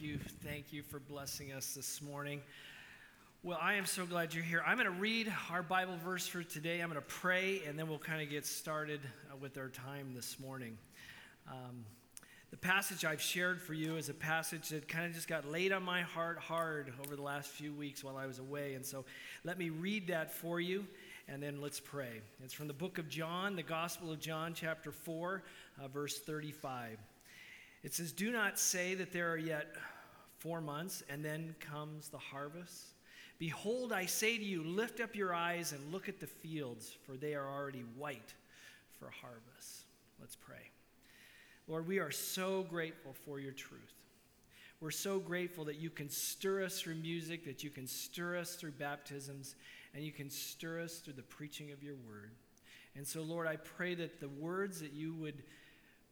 thank you. Thank you for blessing us this morning. Well, I am so glad you're here. I'm going to read our Bible verse for today. I'm going to pray, and then we'll kind of get started uh, with our time this morning. Um, the passage I've shared for you is a passage that kind of just got laid on my heart hard over the last few weeks while I was away. And so let me read that for you, and then let's pray. It's from the book of John, the Gospel of John, chapter 4, uh, verse 35. It says, Do not say that there are yet four months, and then comes the harvest. Behold, I say to you, lift up your eyes and look at the fields, for they are already white for harvest. Let's pray. Lord, we are so grateful for your truth. We're so grateful that you can stir us through music, that you can stir us through baptisms, and you can stir us through the preaching of your word. And so, Lord, I pray that the words that you would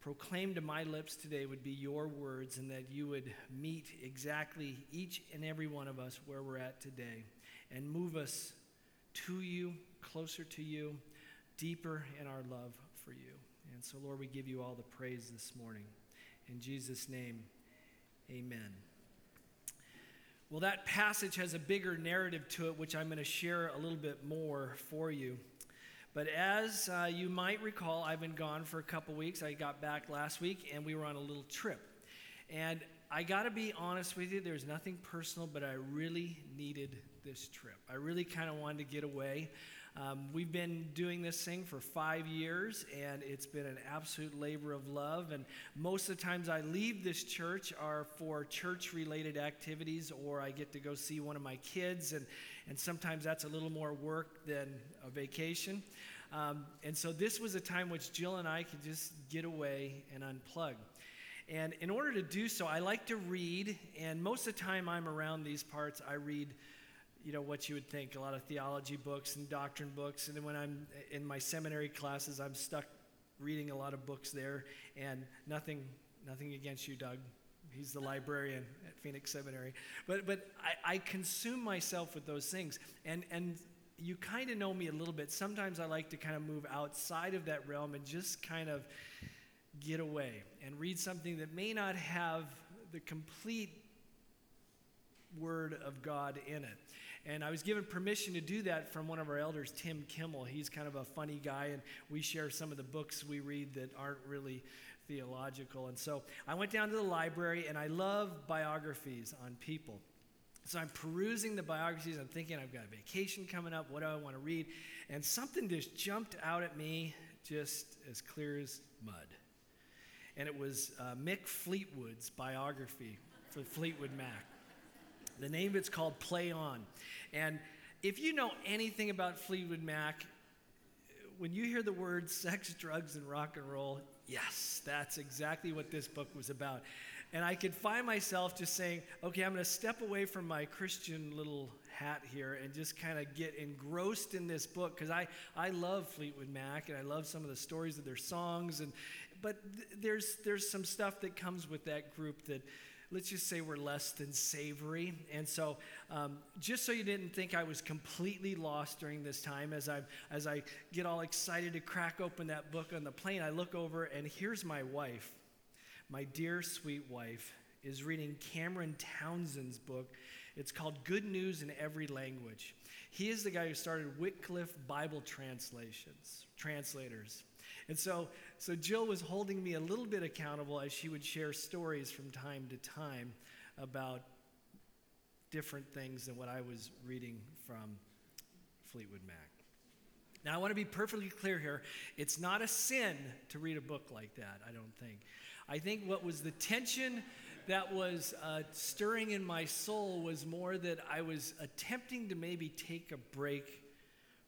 proclaim to my lips today would be your words and that you would meet exactly each and every one of us where we're at today and move us to you, closer to you, deeper in our love for you. And so, Lord, we give you all the praise this morning. In Jesus' name, amen. Well, that passage has a bigger narrative to it, which I'm going to share a little bit more for you. But as uh, you might recall, I've been gone for a couple weeks. I got back last week and we were on a little trip. And I got to be honest with you, there's nothing personal, but I really needed this trip. I really kind of wanted to get away. Um, we've been doing this thing for five years, and it's been an absolute labor of love. And most of the times I leave this church are for church related activities, or I get to go see one of my kids, and, and sometimes that's a little more work than a vacation. Um, and so this was a time which Jill and I could just get away and unplug. And in order to do so, I like to read, and most of the time I'm around these parts, I read you know what you would think a lot of theology books and doctrine books and then when i'm in my seminary classes i'm stuck reading a lot of books there and nothing nothing against you doug he's the librarian at phoenix seminary. But but i, I consume myself with those things. And and you kind of know me a little bit. Sometimes i like to kind of move outside of that realm and just kind of get away and read something that may not have the complete word of god in it. And I was given permission to do that from one of our elders, Tim Kimmel. He's kind of a funny guy, and we share some of the books we read that aren't really theological. And so I went down to the library, and I love biographies on people. So I'm perusing the biographies. I'm thinking, I've got a vacation coming up. What do I want to read? And something just jumped out at me, just as clear as mud. And it was uh, Mick Fleetwood's biography for Fleetwood Mac. The name of it's called Play On. And if you know anything about Fleetwood Mac, when you hear the words sex, drugs, and rock and roll, yes, that's exactly what this book was about. And I could find myself just saying, okay, I'm going to step away from my Christian little hat here and just kind of get engrossed in this book because I, I love Fleetwood Mac and I love some of the stories of their songs. And, but th- there's, there's some stuff that comes with that group that let's just say, we're less than savory. And so, um, just so you didn't think I was completely lost during this time, as I as I get all excited to crack open that book on the plane, I look over and here's my wife, my dear sweet wife, is reading Cameron Townsend's book. It's called Good News in Every Language. He is the guy who started Wycliffe Bible translations, translators. And so, so Jill was holding me a little bit accountable as she would share stories from time to time about different things than what I was reading from Fleetwood Mac. Now, I want to be perfectly clear here. It's not a sin to read a book like that, I don't think. I think what was the tension that was uh, stirring in my soul was more that I was attempting to maybe take a break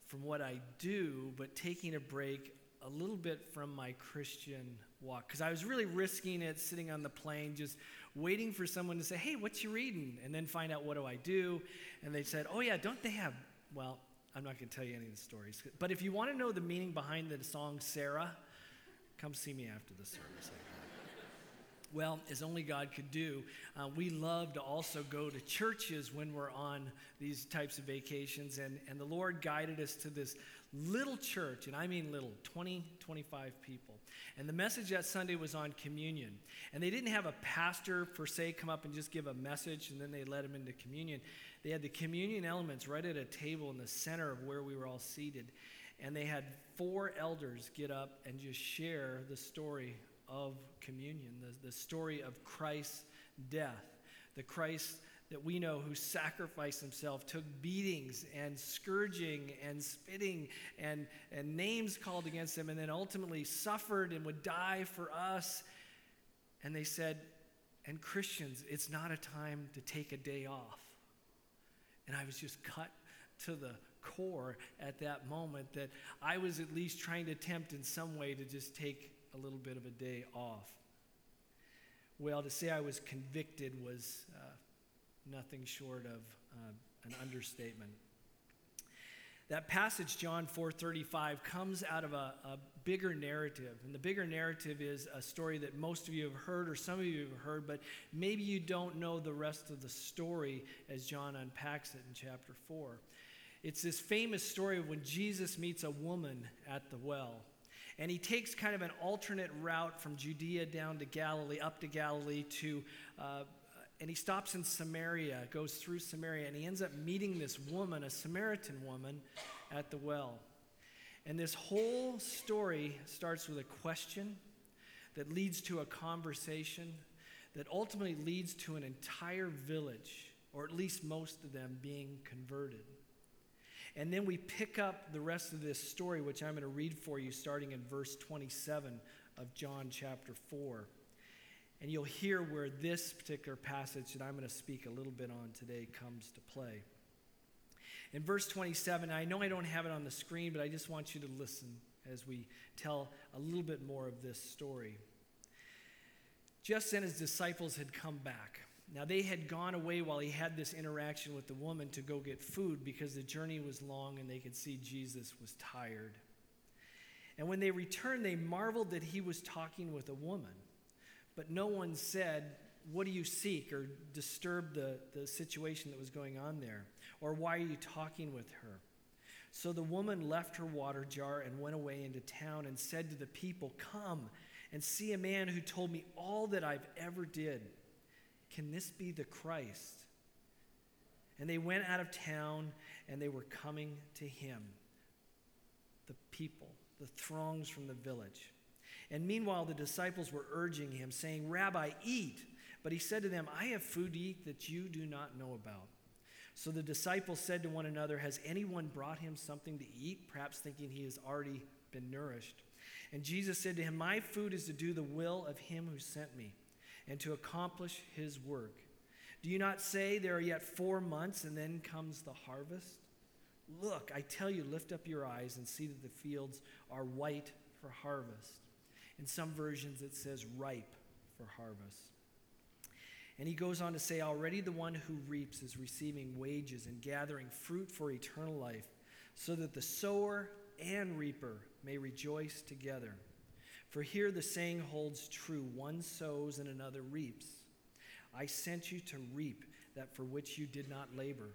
from what I do, but taking a break a little bit from my Christian walk because I was really risking it sitting on the plane, just waiting for someone to say, Hey, what you reading? And then find out what do I do. And they said, Oh, yeah, don't they have, well, I'm not going to tell you any of the stories. But if you want to know the meaning behind the song Sara, come see me after the service. well, as only God could do, uh, we love to also go to churches when we're on these types of vacations. And, and the Lord guided us to this little church, and I mean little, 20, 25 people. And the message that Sunday was on communion. And they didn't have a pastor, per se, come up and just give a message and then they led them into communion. They had the communion elements right at a table in the center of where we were all seated. And they had four elders get up and just share the story of communion, the, the story of Christ's death, the Christ that we know who sacrificed himself, took beatings and scourging and spitting and, and names called against him, and then ultimately suffered and would die for us. And they said, and Christians, it's not a time to take a day off. And I was just cut to the core at that moment that I was at least trying to attempt in some way to just take a little bit of a day off. Well, to say I was convicted was uh, nothing short of uh, an understatement. That passage, John 4:35, comes out of a, a, bigger narrative, and the bigger narrative is a story that most of you have heard, or some of you have heard, but maybe you don't know the rest of the story as John unpacks it in chapter 4. It's this famous story of when Jesus meets a woman at the well. And he takes kind of an alternate route from Judea down to Galilee, up to Galilee, to, uh, and he stops in Samaria, goes through Samaria, and he ends up meeting this woman, a Samaritan woman, at the well. And this whole story starts with a question that leads to a conversation that ultimately leads to an entire village, or at least most of them, being converted. And then we pick up the rest of this story, which I'm going to read for you starting in verse 27 of John chapter 4. And you'll hear where this particular passage that I'm going to speak a little bit on today comes to play. In verse 27, I know I don't have it on the screen, but I just want you to listen as we tell a little bit more of this story. Just then, his disciples had come back now, they had gone away while he had this interaction with the woman to go get food because the journey was long and they could see Jesus was tired. And when they returned, they marveled that he was talking with a woman. But no one said, What do you seek? or disturbed the, the situation that was going on there. Or why are you talking with her? So the woman left her water jar and went away into town and said to the people, Come and see a man who told me all that I've ever did. Can this be the Christ? And they went out of town and they were coming to him, the people, the throngs from the village. And meanwhile, the disciples were urging him, saying, Rabbi, eat. But he said to them, I have food to eat that you do not know about. So the disciples said to one another, Has anyone brought him something to eat? Perhaps thinking he has already been nourished. And Jesus said to him, My food is to do the will of him who sent me and to accomplish his work. Do you not say there are yet four months and then comes the harvest? Look, I tell you, lift up your eyes and see that the fields are white for harvest. In some versions, it says ripe for harvest. And he goes on to say, Already the one who reaps is receiving wages and gathering fruit for eternal life, so that the sower and reaper may rejoice together. For here the saying holds true one sows and another reaps. I sent you to reap that for which you did not labor.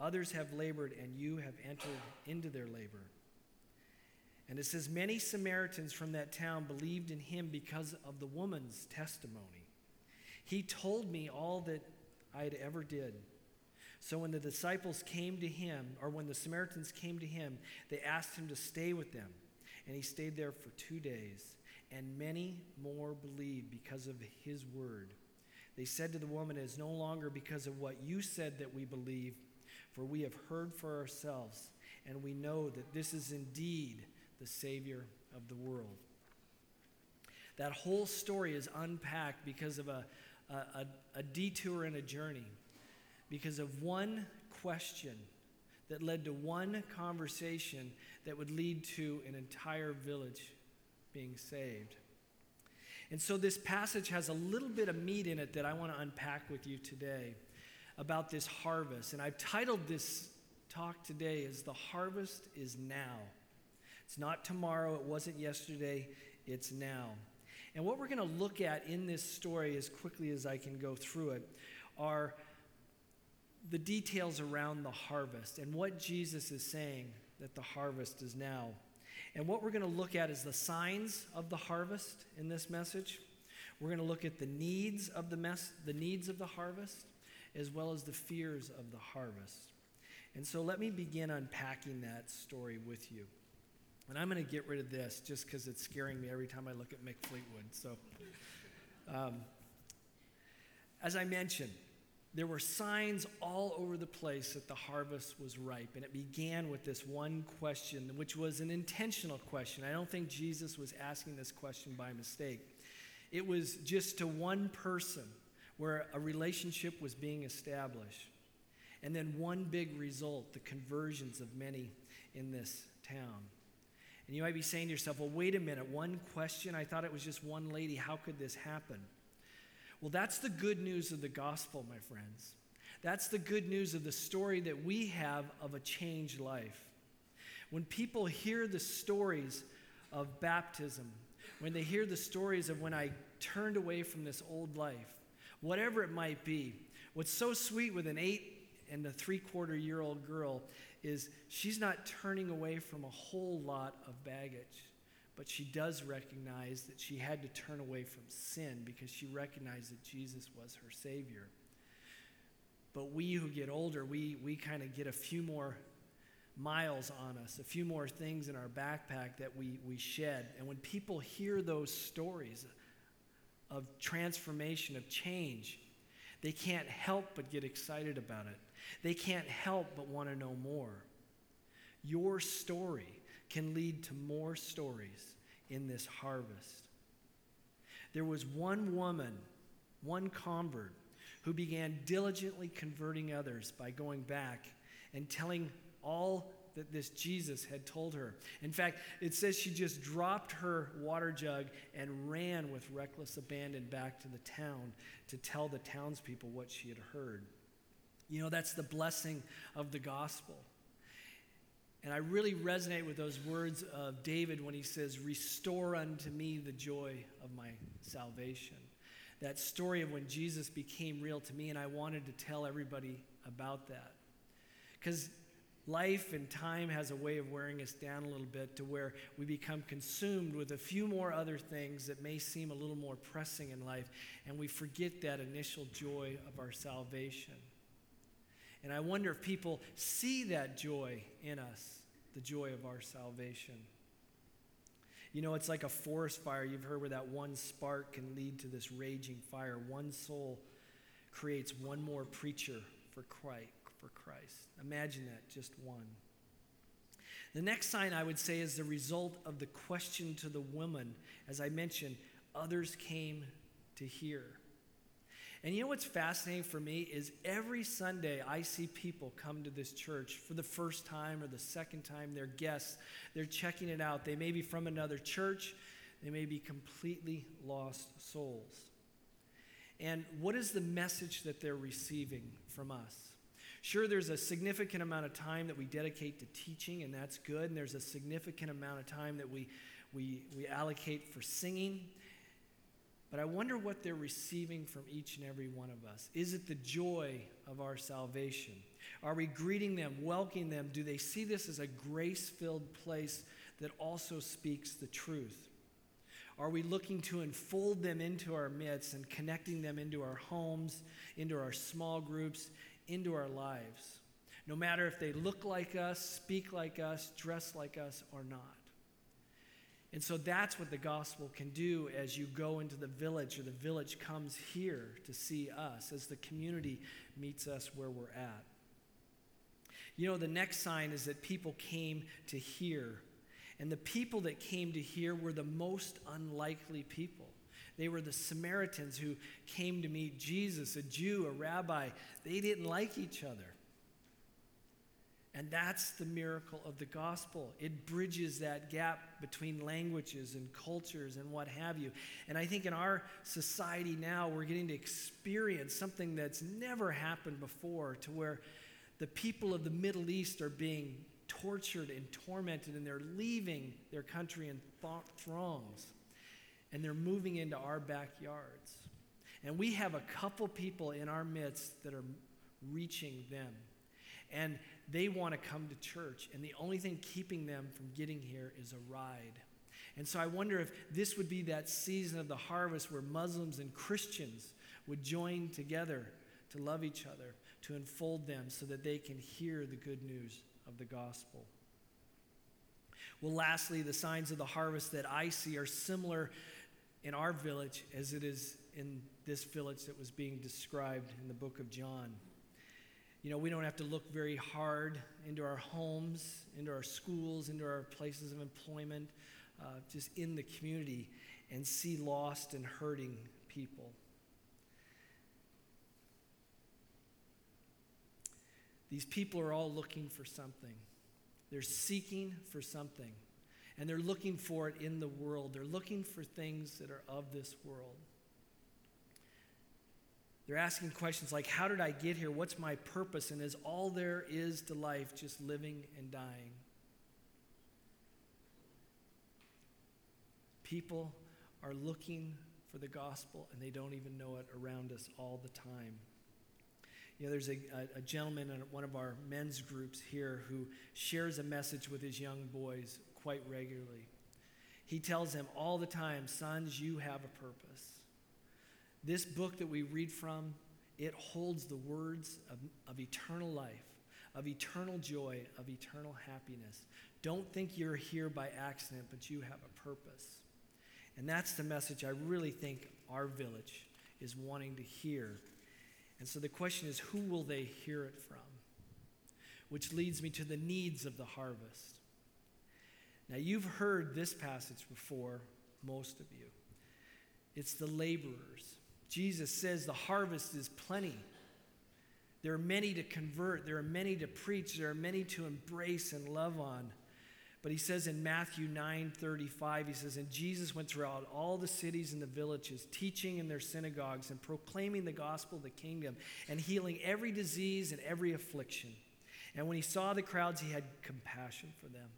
Others have labored, and you have entered into their labor. And it says, Many Samaritans from that town believed in him because of the woman's testimony. He told me all that I had ever did. So when the disciples came to him, or when the Samaritans came to him, they asked him to stay with them. And he stayed there for two days and many more believed because of his word. They said to the woman, It is no longer because of what you said that we believe, for we have heard for ourselves, and we know that this is indeed the Savior of the world. That whole story is unpacked because of a, a, a detour in a journey, because of one question that led to one conversation that would lead to an entire village being saved. And so this passage has a little bit of meat in it that I want to unpack with you today about this harvest. And I've titled this talk today as The Harvest is Now. It's not tomorrow, it wasn't yesterday, it's now. And what we're going to look at in this story, as quickly as I can go through it, are the details around the harvest and what Jesus is saying that the harvest is now. And what we're going to look at is the signs of the harvest in this message. We're going to look at the needs of the mess, the needs of the harvest, as well as the fears of the harvest. And so let me begin unpacking that story with you. And I'm going to get rid of this just because it's scaring me every time I look at Mick Fleetwood. So, um, as I mentioned, there were signs all over the place that the harvest was ripe. And it began with this one question, which was an intentional question. I don't think Jesus was asking this question by mistake. It was just to one person where a relationship was being established. And then one big result the conversions of many in this town. And you might be saying to yourself, well, wait a minute, one question? I thought it was just one lady. How could this happen? Well, that's the good news of the gospel, my friends. That's the good news of the story that we have of a changed life. When people hear the stories of baptism, when they hear the stories of when I turned away from this old life, whatever it might be, what's so sweet with an eight and a three quarter year old girl is she's not turning away from a whole lot of baggage but she does recognize that she had to turn away from sin because she recognized that Jesus was her Savior. But we who get older, we, we kind of get a few more miles on us, a few more things in our backpack that we, we shed. And when people hear those stories of transformation, of change, they can't help but get excited about it. They can't help but want to know more. Your story can lead to more stories in this harvest. There was one woman, one convert, who began diligently converting others by going back and telling all that this Jesus had told her. In fact, it says she just dropped her water jug and ran with reckless abandon back to the town to tell the townspeople what she had heard. You know, that's the blessing of the gospel. And I really resonate with those words of David when he says, Restore unto me the joy of my salvation. That story of when Jesus became real to me, and I wanted to tell everybody about that. Because life and time has a way of wearing us down a little bit to where we become consumed with a few more other things that may seem a little more pressing in life, and we forget that initial joy of our salvation. And I wonder if people see that joy in us, the joy of our salvation. You know, it's like a forest fire. You've heard where that one spark can lead to this raging fire. One soul creates one more preacher for Christ. For Christ. Imagine that, just one. The next sign I would say is the result of the question to the woman. As I mentioned, others came to hear. And you know what's fascinating for me is every Sunday I see people come to this church for the first time or the second time. They're guests, they're checking it out. They may be from another church, they may be completely lost souls. And what is the message that they're receiving from us? Sure, there's a significant amount of time that we dedicate to teaching, and that's good. And there's a significant amount of time that we, we, we allocate for singing but I wonder what they're receiving from each and every one of us. Is it the joy of our salvation? Are we greeting them, welcoming them? Do they see this as a grace filled place that also speaks the truth? Are we looking to enfold them into our midst and connecting them into our homes, into our small groups, into our lives? No matter if they look like us, speak like us, dress like us, or not. And so that's what the gospel can do as you go into the village or the village comes here to see us, as the community meets us where we're at. You know, the next sign is that people came to hear. And the people that came to hear were the most unlikely people. They were the Samaritans who came to meet Jesus, a Jew, a rabbi. They didn't like each other. And that's the miracle of the gospel. It bridges that gap between languages and cultures and what have you. And I think in our society now, we're getting to experience something that's never happened before to where the people of the Middle East are being tortured and tormented, and they're leaving their country in throngs. And they're moving into our backyards. And we have a couple people in our midst that are reaching them. And they want to come to church, and the only thing keeping them from getting here is a ride. And so I wonder if this would be that season of the harvest where Muslims and Christians would join together to love each other, to enfold them so that they can hear the good news of the gospel. Well, lastly, the signs of the harvest that I see are similar in our village as it is in this village that was being described in the book of John. You know, we don't have to look very hard into our homes, into our schools, into our places of employment, uh, just in the community, and see lost and hurting people. These people are all looking for something. They're seeking for something. And they're looking for it in the world. They're looking for things that are of this world. They're asking questions like, How did I get here? What's my purpose? And is all there is to life just living and dying? People are looking for the gospel and they don't even know it around us all the time. You know, there's a, a, a, gentleman in one of our men's groups here who shares a message with his young boys quite regularly. He tells them all the time, sons, you have a purpose. This book that we read from, it holds the words of, of eternal life, of eternal joy, of eternal happiness. Don't think you're here by accident, but you have a purpose. And that's the message I really think our village is wanting to hear and so the question is who will they hear it from? Which leads me to the needs of the harvest. Now, you've heard this passage before, most of you. It's the laborers. Jesus says the harvest is plenty. There are many to convert, there are many to preach, there are many to embrace and love on. But he says in Matthew 9 35, he says, And Jesus went throughout all the cities and the villages, teaching in their synagogues and proclaiming the gospel of the kingdom and healing every disease and every affliction. And when he saw the crowds, he had compassion for them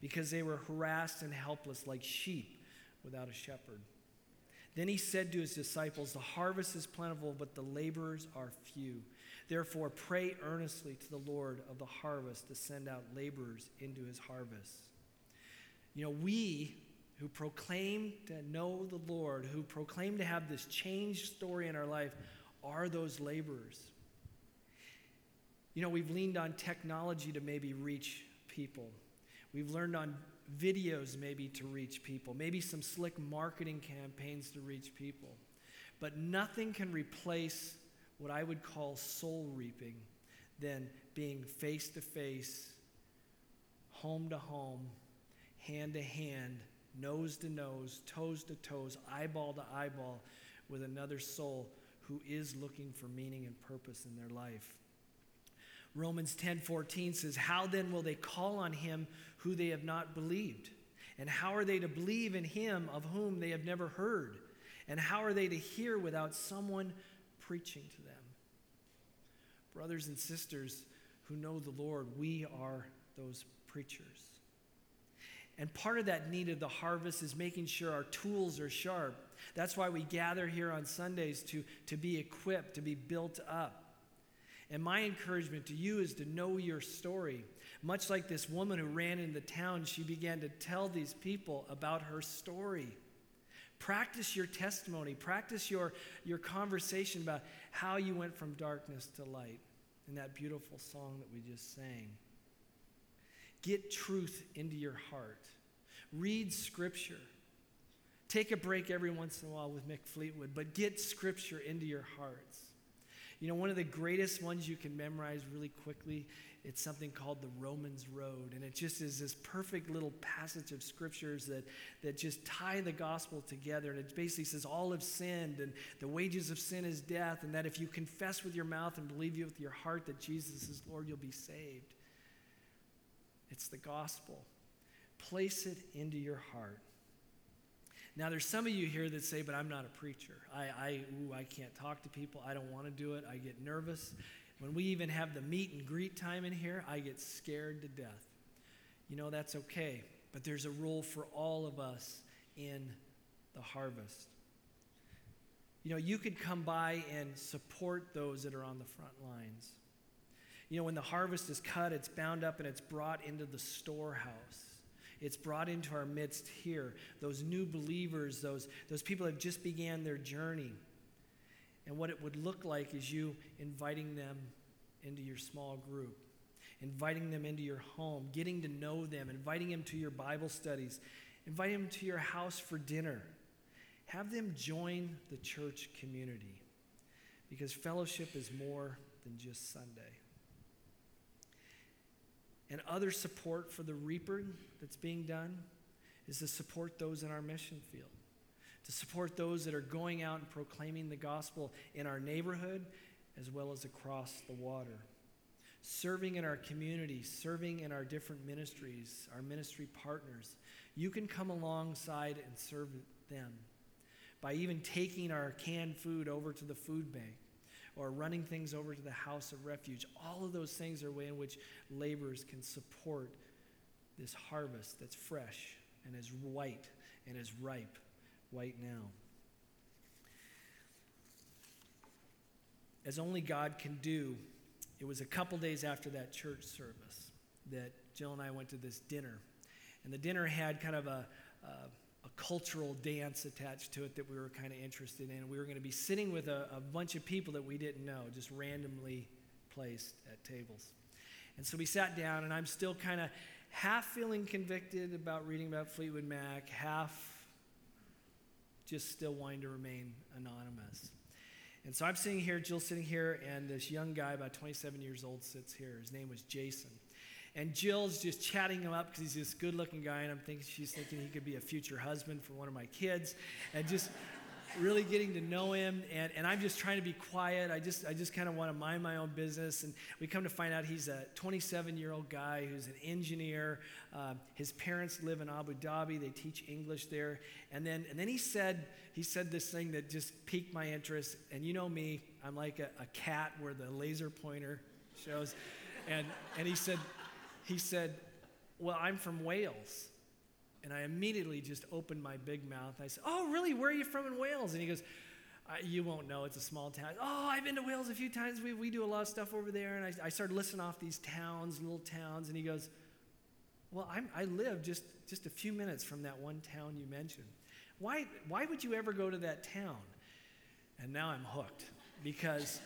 because they were harassed and helpless like sheep without a shepherd. Then he said to his disciples, The harvest is plentiful, but the laborers are few. Therefore, pray earnestly to the Lord of the harvest to send out laborers into his harvest. You know, we who proclaim to know the Lord, who proclaim to have this changed story in our life, are those laborers. You know, we've leaned on technology to maybe reach people. We've learned on videos maybe to reach people, maybe some slick marketing campaigns to reach people. But nothing can replace what I would call soul reaping than being face to face, home to home, hand to hand, nose to nose, toes to toes, eyeball to eyeball with another soul who is looking for meaning and purpose in their life. Romans 10:14 says, "How then will they call on him who they have not believed? And how are they to believe in him of whom they have never heard? And how are they to hear without someone preaching to them. Brothers and sisters who know the Lord, we are those preachers. And part of that need of the harvest is making sure our tools are sharp. That's why we gather here on Sundays to, to be equipped, to be built up. And my encouragement to you is to know your story. Much like this woman who ran in the town, she began to tell these people about her story. Practice your testimony, practice your, your conversation about how you went from darkness to light in that beautiful song that we just sang. Get truth into your heart. Read scripture. Take a break every once in a while with Mick Fleetwood, but get scripture into your hearts. You know, one of the greatest ones you can memorize really quickly it's something called the Romans Road. And it just is this perfect little passage of scriptures that, that just tie the gospel together. And it basically says, All have sinned, and the wages of sin is death, and that if you confess with your mouth and believe with your heart that Jesus is Lord, you'll be saved. It's the gospel. Place it into your heart. Now, there's some of you here that say, but I'm not a preacher. I, I, ooh, I can't talk to people. I don't want to do it. I get nervous. When we even have the meet and greet time in here, I get scared to death. You know, that's okay, but there's a role for all of us in the harvest. You know, you could come by and support those that are on the front lines. You know, when the harvest is cut, it's bound up and it's brought into the storehouse. It's brought into our midst here. Those new believers, those, those people that have just began their journey. And what it would look like is you inviting them into your small group, inviting them into your home, getting to know them, inviting them to your Bible studies, inviting them to your house for dinner. Have them join the church community because fellowship is more than just Sunday. And other support for the reaper that's being done is to support those in our mission field, to support those that are going out and proclaiming the gospel in our neighborhood as well as across the water. Serving in our community, serving in our different ministries, our ministry partners. You can come alongside and serve them by even taking our canned food over to the food bank or running things over to the house of refuge. All of those things are way in which laborers can support this harvest that's fresh and is white and is ripe right now. As only God can do, it was a couple days after that church service that Jill and I went to this dinner. And the dinner had kind of a a cultural dance attached to it that we were kind of interested in. We were going to be sitting with a, a, bunch of people that we didn't know, just randomly placed at tables. And so we sat down, and I'm still kind of half feeling convicted about reading about Fleetwood Mac, half just still wanting to remain anonymous. And so I'm sitting here, Jill's sitting here, and this young guy, about 27 years old, sits here. His name was Jason. And Jill's just chatting him up because he's this good looking guy, and I'm thinking she's thinking he could be a future husband for one of my kids, and just really getting to know him. And, and I'm just trying to be quiet. I just, I just kind of want to mind my own business. And we come to find out he's a 27 year old guy who's an engineer. Uh, his parents live in Abu Dhabi, they teach English there. And then, and then he, said, he said this thing that just piqued my interest. And you know me, I'm like a, a cat where the laser pointer shows. And, and he said, he said, Well, I'm from Wales. And I immediately just opened my big mouth. I said, Oh, really? Where are you from in Wales? And he goes, You won't know. It's a small town. Oh, I've been to Wales a few times. We, we do a lot of stuff over there. And I, I started listing off these towns, little towns. And he goes, Well, I'm, I live just, just a few minutes from that one town you mentioned. Why, why would you ever go to that town? And now I'm hooked because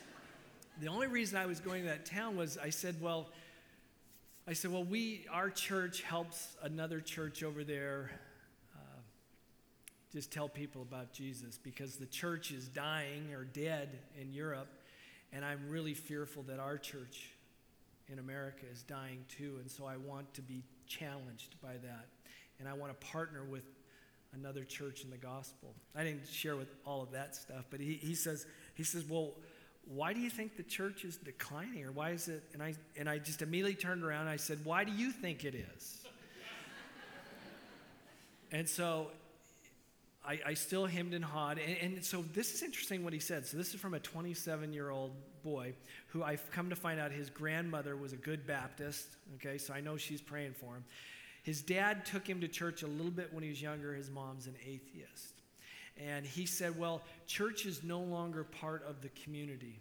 the only reason I was going to that town was I said, Well, I said, Well, we, our church helps another church over there uh, just tell people about Jesus because the church is dying or dead in Europe, and I'm really fearful that our church in America is dying too, and so I want to be challenged by that. And I want to partner with another church in the gospel. I didn't share with all of that stuff, but he, he says, he says, Well, why do you think the church is declining? Or why is it and i and i just immediately turned around and i said why do you think it is? And so I, I, still hemmed and hawed. And, and, so this is interesting what he said. So this is from a 27 year old boy who i've come to find out his grandmother was a good baptist okay? So i know she's praying for him. His dad took him to church a little bit when he was younger. His mom's an atheist and he said, Well, church is no longer part of the community.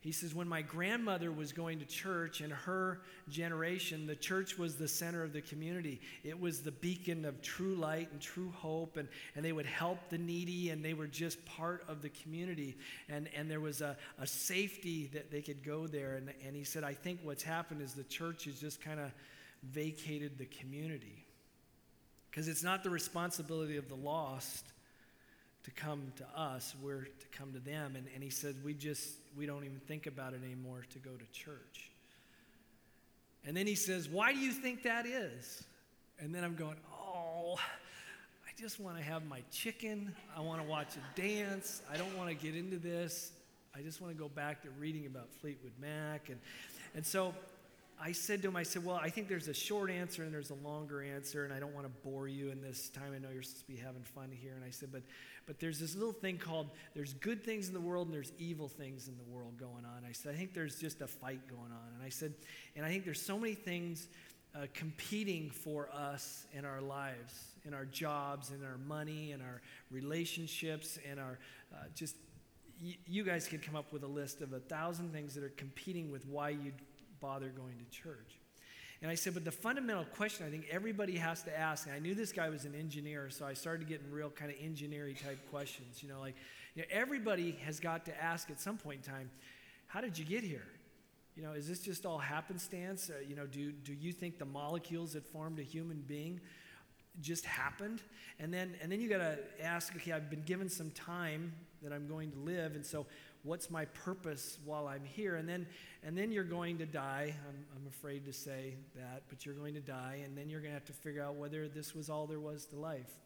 He says, When my grandmother was going to church in her generation, the church was the center of the community. It was the beacon of true light and true hope, and, and they would help the needy, and they were just part of the community. And, and there was a, a safety that they could go there. And, and he said, I think what's happened is the church has just kind of vacated the community. Because it's not the responsibility of the lost to come to us, we're to come to them. And, and he said, we just, we don't even think about it anymore to go to church. And then he says, why do you think that is? And then I'm going, oh, I just want to have my chicken. I want to watch a dance. I don't want to get into this. I just want to go back to reading about Fleetwood Mac. And, and so I said to him, I said, Well, I think there's a short answer and there's a longer answer, and I don't want to bore you in this time. I know you're supposed to be having fun here. And I said, But but there's this little thing called there's good things in the world and there's evil things in the world going on. I said, I think there's just a fight going on. And I said, and I think there's so many things uh, competing for us in our lives, in our jobs, in our money, in our relationships, in our uh, just you guys could come up with a list of a thousand things that are competing with why you'd bother going to church. And I said, but the fundamental question I think everybody has to ask, and I knew this guy was an engineer, so I started getting real kind of engineering type questions. You know, like, you know, everybody has got to ask at some point in time, how did you get here? You know, is this just all happenstance? Uh, you know, do, do you think the molecules that formed a human being just happened? And then, and then you got to ask, okay, I've been given some time that I'm going to live, and so what's my purpose while I'm here? And then, and then you're going to die. I'm, I'm afraid to say that, but you're going to die, and then you're going to have to figure out whether this was all there was to life.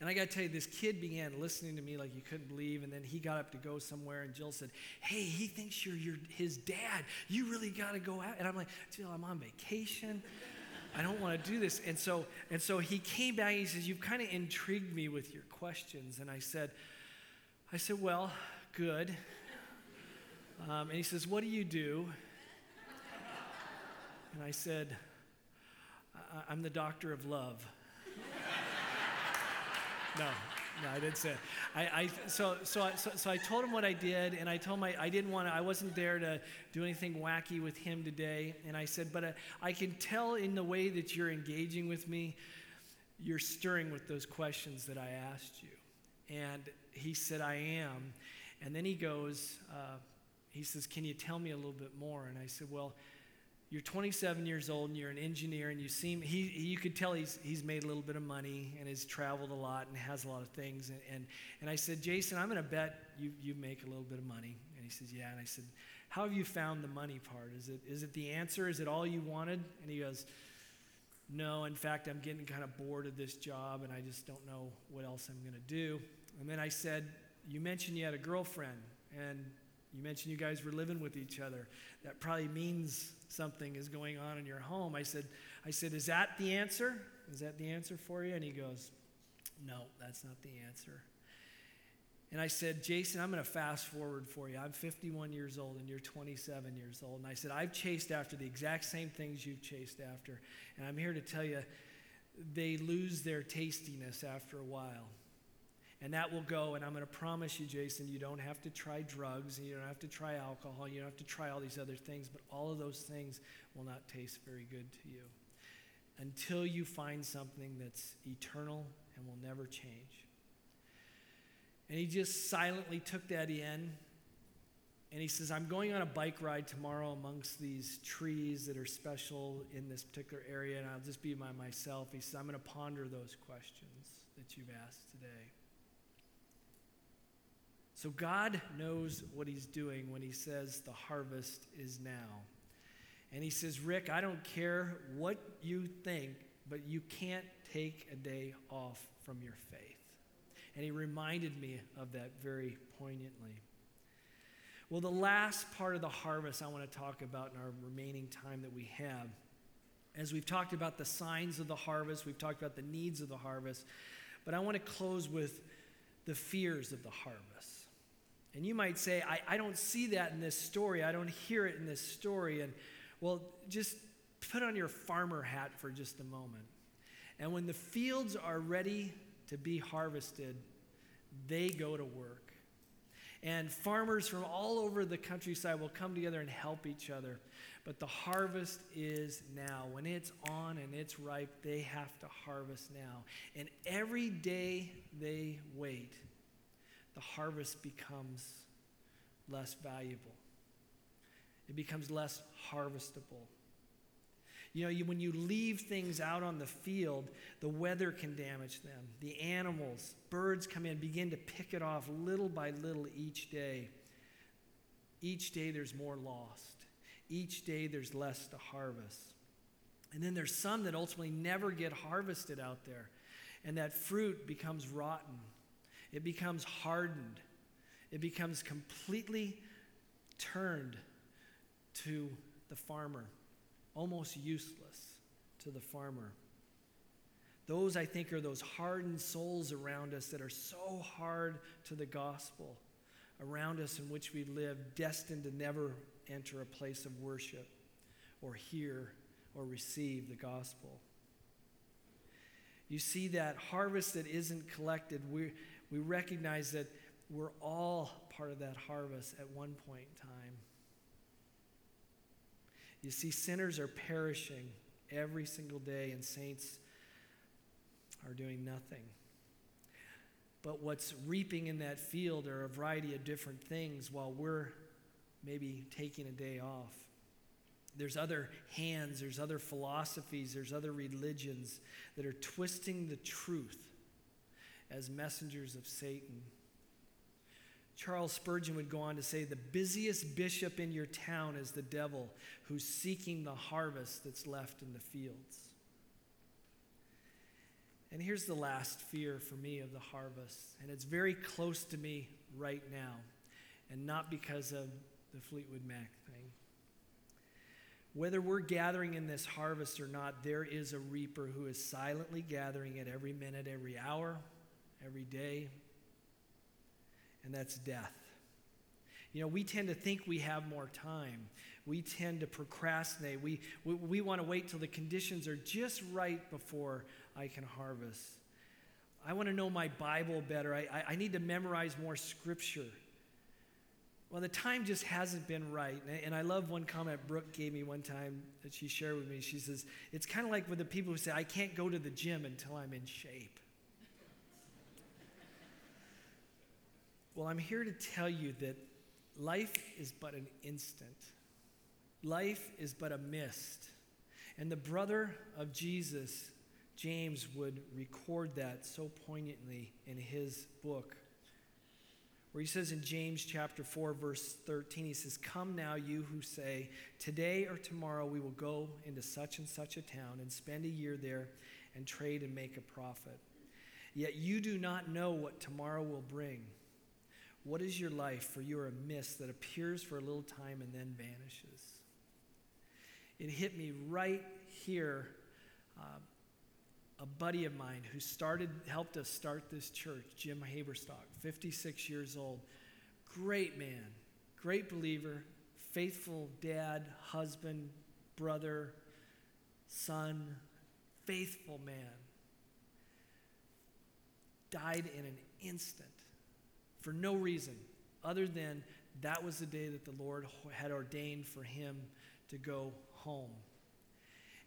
And I got to tell you, this kid began listening to me like you couldn't believe. And then he got up to go somewhere, and Jill said, Hey, he thinks you're your, his dad. You really got to go out. And I'm like, Jill, I'm on vacation. I don't want to do this. And so, and so he came back. And he says, You've kind of intrigued me with your questions. And I said, I said, Well, good. Um, and he says, What do you do? And I said, I'm the doctor of love. no, no, I didn't say it. I, I, so, so, I, so, so I told him what I did, and I told him I, I didn't want I wasn't there to do anything wacky with him today. And I said, but I, uh, I can tell in the way that you're engaging with me, you're stirring with those questions that I asked you. And he said, I am. And then he goes, uh, he says, Can you tell me a little bit more? And I said, Well, you're 27 years old and you're an engineer and you seem he, you could tell he's, he's made a little bit of money and has traveled a lot and has a lot of things. And, and, and i said jason i'm going to bet you, you make a little bit of money. And he says yeah. And i said how have you found the money part? Is it, is it the answer? Is it all you wanted? And he goes no in fact i'm getting kind of bored of this job and i just don't know what else i'm going to do. And then i said you mentioned you had a girlfriend and you mentioned you guys were living with each other. That probably means something is going on in your home. I said, I said, is that the answer? Is that the answer for you? And he goes, No, that's not the answer. And I said, Jason, I'm going to fast forward for you. I'm 51 years old and you're 27 years old. And I said, I've chased after the exact same things you've chased after. And I'm here to tell you, they lose their tastiness after a while. And that will go, and I'm going to promise you, Jason, you don't have to try drugs, and you don't have to try alcohol, you don't have to try all these other things, but all of those things will not taste very good to you until you find something that's eternal and will never change. And he just silently took that in. And he says, I'm going on a bike ride tomorrow amongst these trees that are special in this particular area, and I'll just be by myself. He says, I'm going to ponder those questions that you've asked today. So God knows what He's doing when He says the harvest is now. And He says, Rick, I don't care what you think, but you can't take a day off from your faith. And He reminded me of that very poignantly. Well, the last part of the harvest I want to talk about in our remaining time that we have, as we've talked about the signs of the harvest, we've talked about the needs of the harvest, but I want to close with the fears of the harvest. And you might say, I, I don't see that in this story. I don't hear it in this story. And well, just put on your farmer hat for just a moment. And when the fields are ready to be harvested, they go to work. And farmers from all over the countryside will come together and help each other. But the harvest is now. When it's on and it's ripe, they have to harvest now. And every day they wait, the harvest becomes less valuable. It becomes less harvestable. You know, you, when you leave things out on the field, the weather can damage them. The animals, birds come in, begin to pick it off little by little each day. Each day there's more lost. Each day there's less to harvest. And then there's some that ultimately never get harvested out there. And that fruit becomes rotten it becomes hardened. It becomes completely turned to the farmer, almost useless to the farmer. Those, I think, are those hardened souls around us that are so hard to the gospel, around us in which we live, destined to never enter a place of worship or hear or receive the gospel. You see that harvest that isn't collected. We, we recognize that we're all part of that harvest at one point in time. You see, sinners are perishing every single day, and saints are doing nothing. But what's reaping in that field are a variety of different things while we're maybe taking a day off. There's other hands, there's other philosophies, there's other religions that are twisting the truth as messengers of Satan. Charles Spurgeon would go on to say, The busiest bishop in your town is the devil who's seeking the harvest that's left in the fields. And here's the last fear for me of the harvest, and it's very close to me right now, and not because of the Fleetwood Mac thing. Whether we're gathering in this harvest or not, there is a reaper who is silently gathering it every minute, every hour, every day, and that's death. You know, we tend to think we have more time. We tend to procrastinate. We, we, we want to wait till the conditions are just right before I can harvest. I want to know my Bible better. I, I, I need to memorize more scripture. Well, the time just hasn't been right. And I love one comment Brooke gave me one time that she shared with me. She says, It's kind of like with the people who say, I can't go to the gym until I'm in shape. Well, I'm here to tell you that life is but an instant, life is but a mist. And the brother of Jesus, James, would record that so poignantly in his book, where he says in James chapter 4, verse 13, he says, Come now, you who say, Today or tomorrow we will go into such and such a town and spend a year there and trade and make a profit. Yet you do not know what tomorrow will bring. What is your life? For you are a mist that appears for a little time and then vanishes. It hit me right here. Uh, a buddy of mine who started, helped us start this church, Jim Haberstock, 56 years old. Great man, great believer, faithful dad, husband, brother, son, faithful man. Died in an instant for no reason other than that was the day that the Lord had ordained for him to go home.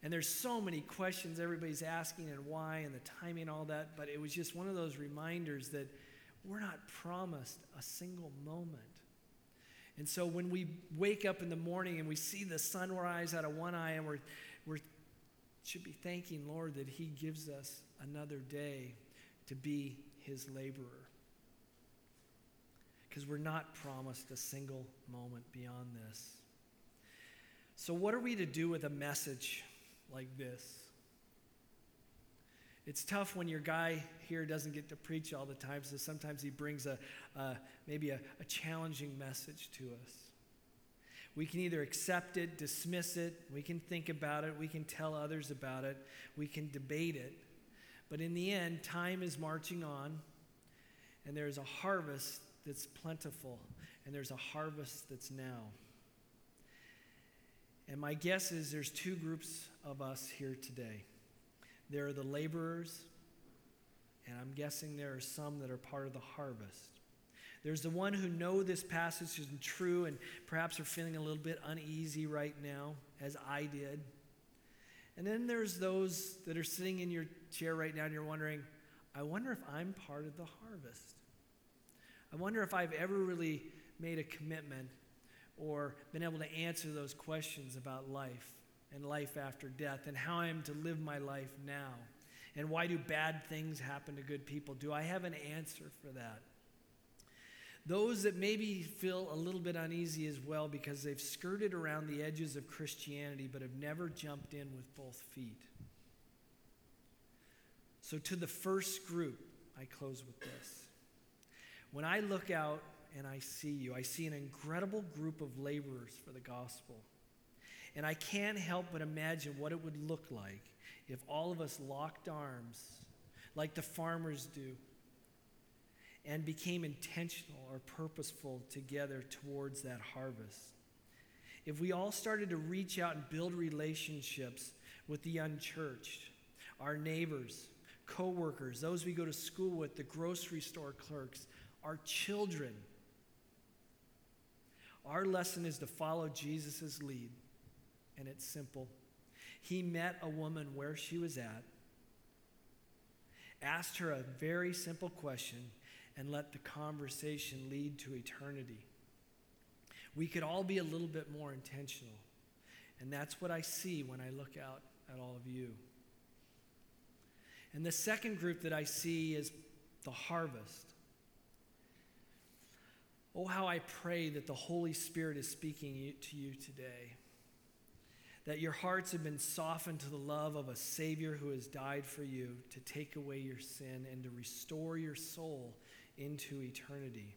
And there's so many questions everybody's asking and why and the timing and all that, but it was just one of those reminders that we're not promised a single moment. And so when we wake up in the morning and we see the sunrise out of one eye and we're, we're should be thanking Lord that he gives us another day to be his laborer because we're not promised a single moment beyond this. So, what are we to do with a message like this? It's tough when your guy here doesn't get to preach all the time, so sometimes he brings a, maybe a, a challenging message to us. We can either accept it, dismiss it, we can think about it, we can tell others about it, we can debate it. But in the end, time is marching on, and there's a harvest that's plentiful, and there's a harvest that's now. And my guess is there's two groups of us here today. There are the laborers, and I'm guessing there are some that are part of the harvest. There's the one who know this passage is true and perhaps are feeling a little bit uneasy right now, as I did. And then there's those that are sitting in your chair right now and you're wondering, I wonder if I'm part of the harvest. I wonder if I've ever really made a commitment or been able to answer those questions about life and life after death and how I am to live my life now. And why do bad things happen to good people? Do I have an answer for that? Those that maybe feel a little bit uneasy as well because they've skirted around the edges of Christianity but have never jumped in with both feet. So, to the first group, I close with this. When I look out and I see you, I see an incredible group of laborers for the gospel. And I can't help but imagine what it would look like if all of us locked arms like the farmers do and became intentional or purposeful together towards that harvest. If we all started to reach out and build relationships with the unchurched, our neighbors, coworkers, those we go to school with, the grocery store clerks, our children. Our lesson is to follow Jesus' lead and it's simple. He met a woman where she was at, asked her a very simple question, and let the conversation lead to eternity. We could all be a little bit more intentional. And that's what I see when I look out at all of you. And the second group that I see is the harvest. Oh, how I pray that the Holy Spirit is speaking to you today. That your hearts have been softened to the love of a Savior who has died for you to take away your sin and to restore your soul into eternity.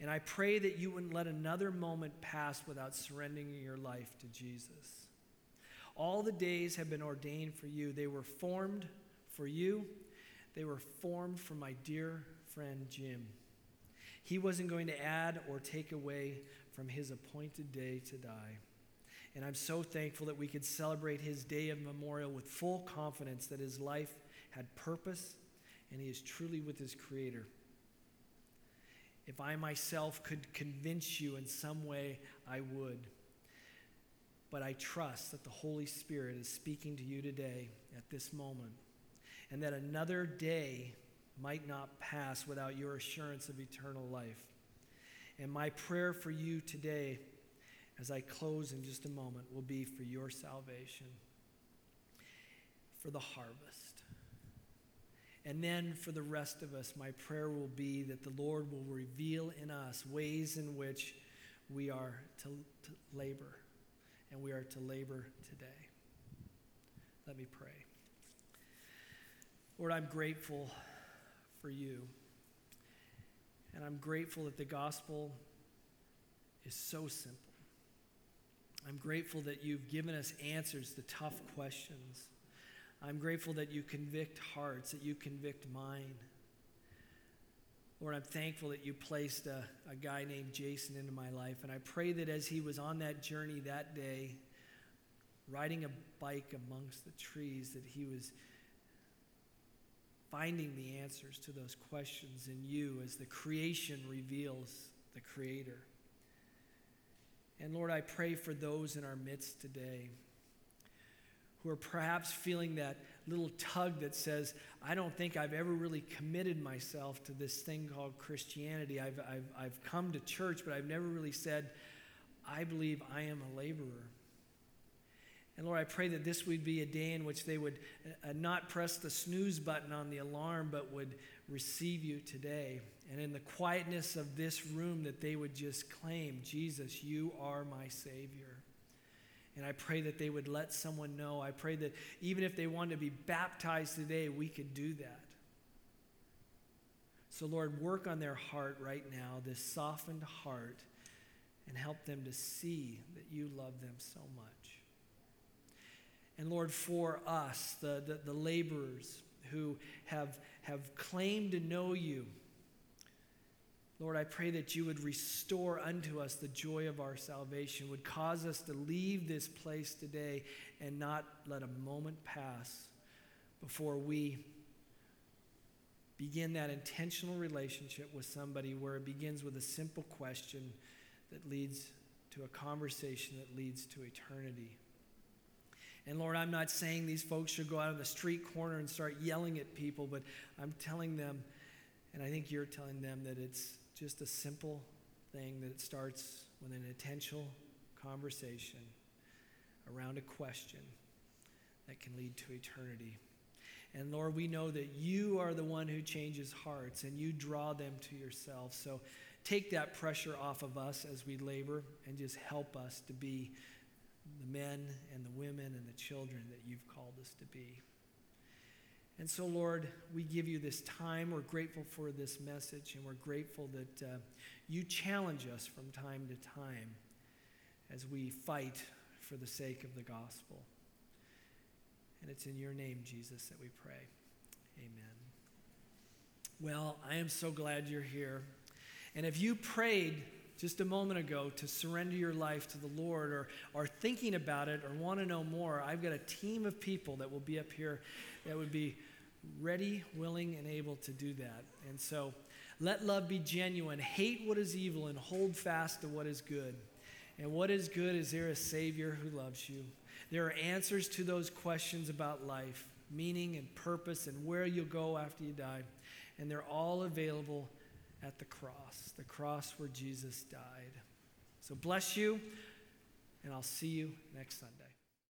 And I pray that you wouldn't let another moment pass without surrendering your life to Jesus. All the days have been ordained for you, they were formed for you, they were formed for my dear friend Jim. He wasn't going to add or take away from his appointed day to die. And I'm so thankful that we could celebrate his day of memorial with full confidence that his life had purpose and he is truly with his Creator. If I myself could convince you in some way, I would. But I trust that the Holy Spirit is speaking to you today at this moment, and that another day might not pass without your assurance of eternal life. And my prayer for you today, as I close in just a moment, will be for your salvation, for the harvest. And then for the rest of us, my prayer will be that the Lord will reveal in us ways in which we are to, to labor, and we are to labor today. Let me pray. Lord, I'm grateful for you. And I'm grateful that the gospel is so simple. I'm grateful that you've given us answers to tough questions. I'm grateful that you convict hearts, that you convict mine. Lord, I'm thankful that you placed a, a guy named Jason into my life. And I pray that as he was on that journey that day, riding a bike amongst the trees, that he was finding the answers to those questions in you as the creation reveals the Creator. And Lord, I pray for those in our midst today who are perhaps feeling that little tug that says, I don't think I've ever really committed myself to this thing called Christianity. I've, I've, I've come to church, but I've never really said, I believe I am a laborer. And Lord, I pray that this would be a day in which they would uh, not press the snooze button on the alarm, but would receive you today. And in the quietness of this room, that they would just claim, Jesus, you are my Savior. And I pray that they would let someone know. I pray that even if they wanted to be baptized today, we could do that. So, Lord, work on their heart right now, this softened heart, and help them to see that you love them so much. And Lord, for us, the, the, the laborers who have, have claimed to know you, Lord, I pray that you would restore unto us the joy of our salvation, would cause us to leave this place today and not let a moment pass before we begin that intentional relationship with somebody where it begins with a simple question that leads to a conversation that leads to eternity. And Lord, I'm not saying these folks should go out on the street corner and start yelling at people, but I'm telling them, and I think you're telling them, that it's just a simple thing that it starts with an intentional conversation around a question that can lead to eternity. And Lord, we know that you are the one who changes hearts and you draw them to yourself. So take that pressure off of us as we labor and just help us to be the men and the women and the children that you've called us to be. And so, Lord, we give you this time. We're grateful for this message, and we're grateful that uh, you challenge us from time to time as we fight for the sake of the gospel. And it's in your name, Jesus, that we pray. Amen. Well, I am so glad you're here. And if you prayed just a moment ago to surrender your life to the Lord or are thinking about it or want to know more, I've got a team of people that will be up here that would be ready, willing, and able to do that. And so let love be genuine. Hate what is evil and hold fast to what is good. And what is good is there a Savior who loves you. There are answers to those questions about life, meaning and purpose, and where you'll go after you die. And they're all available at the cross, the cross where Jesus died. So bless you, and I'll see you next Sunday.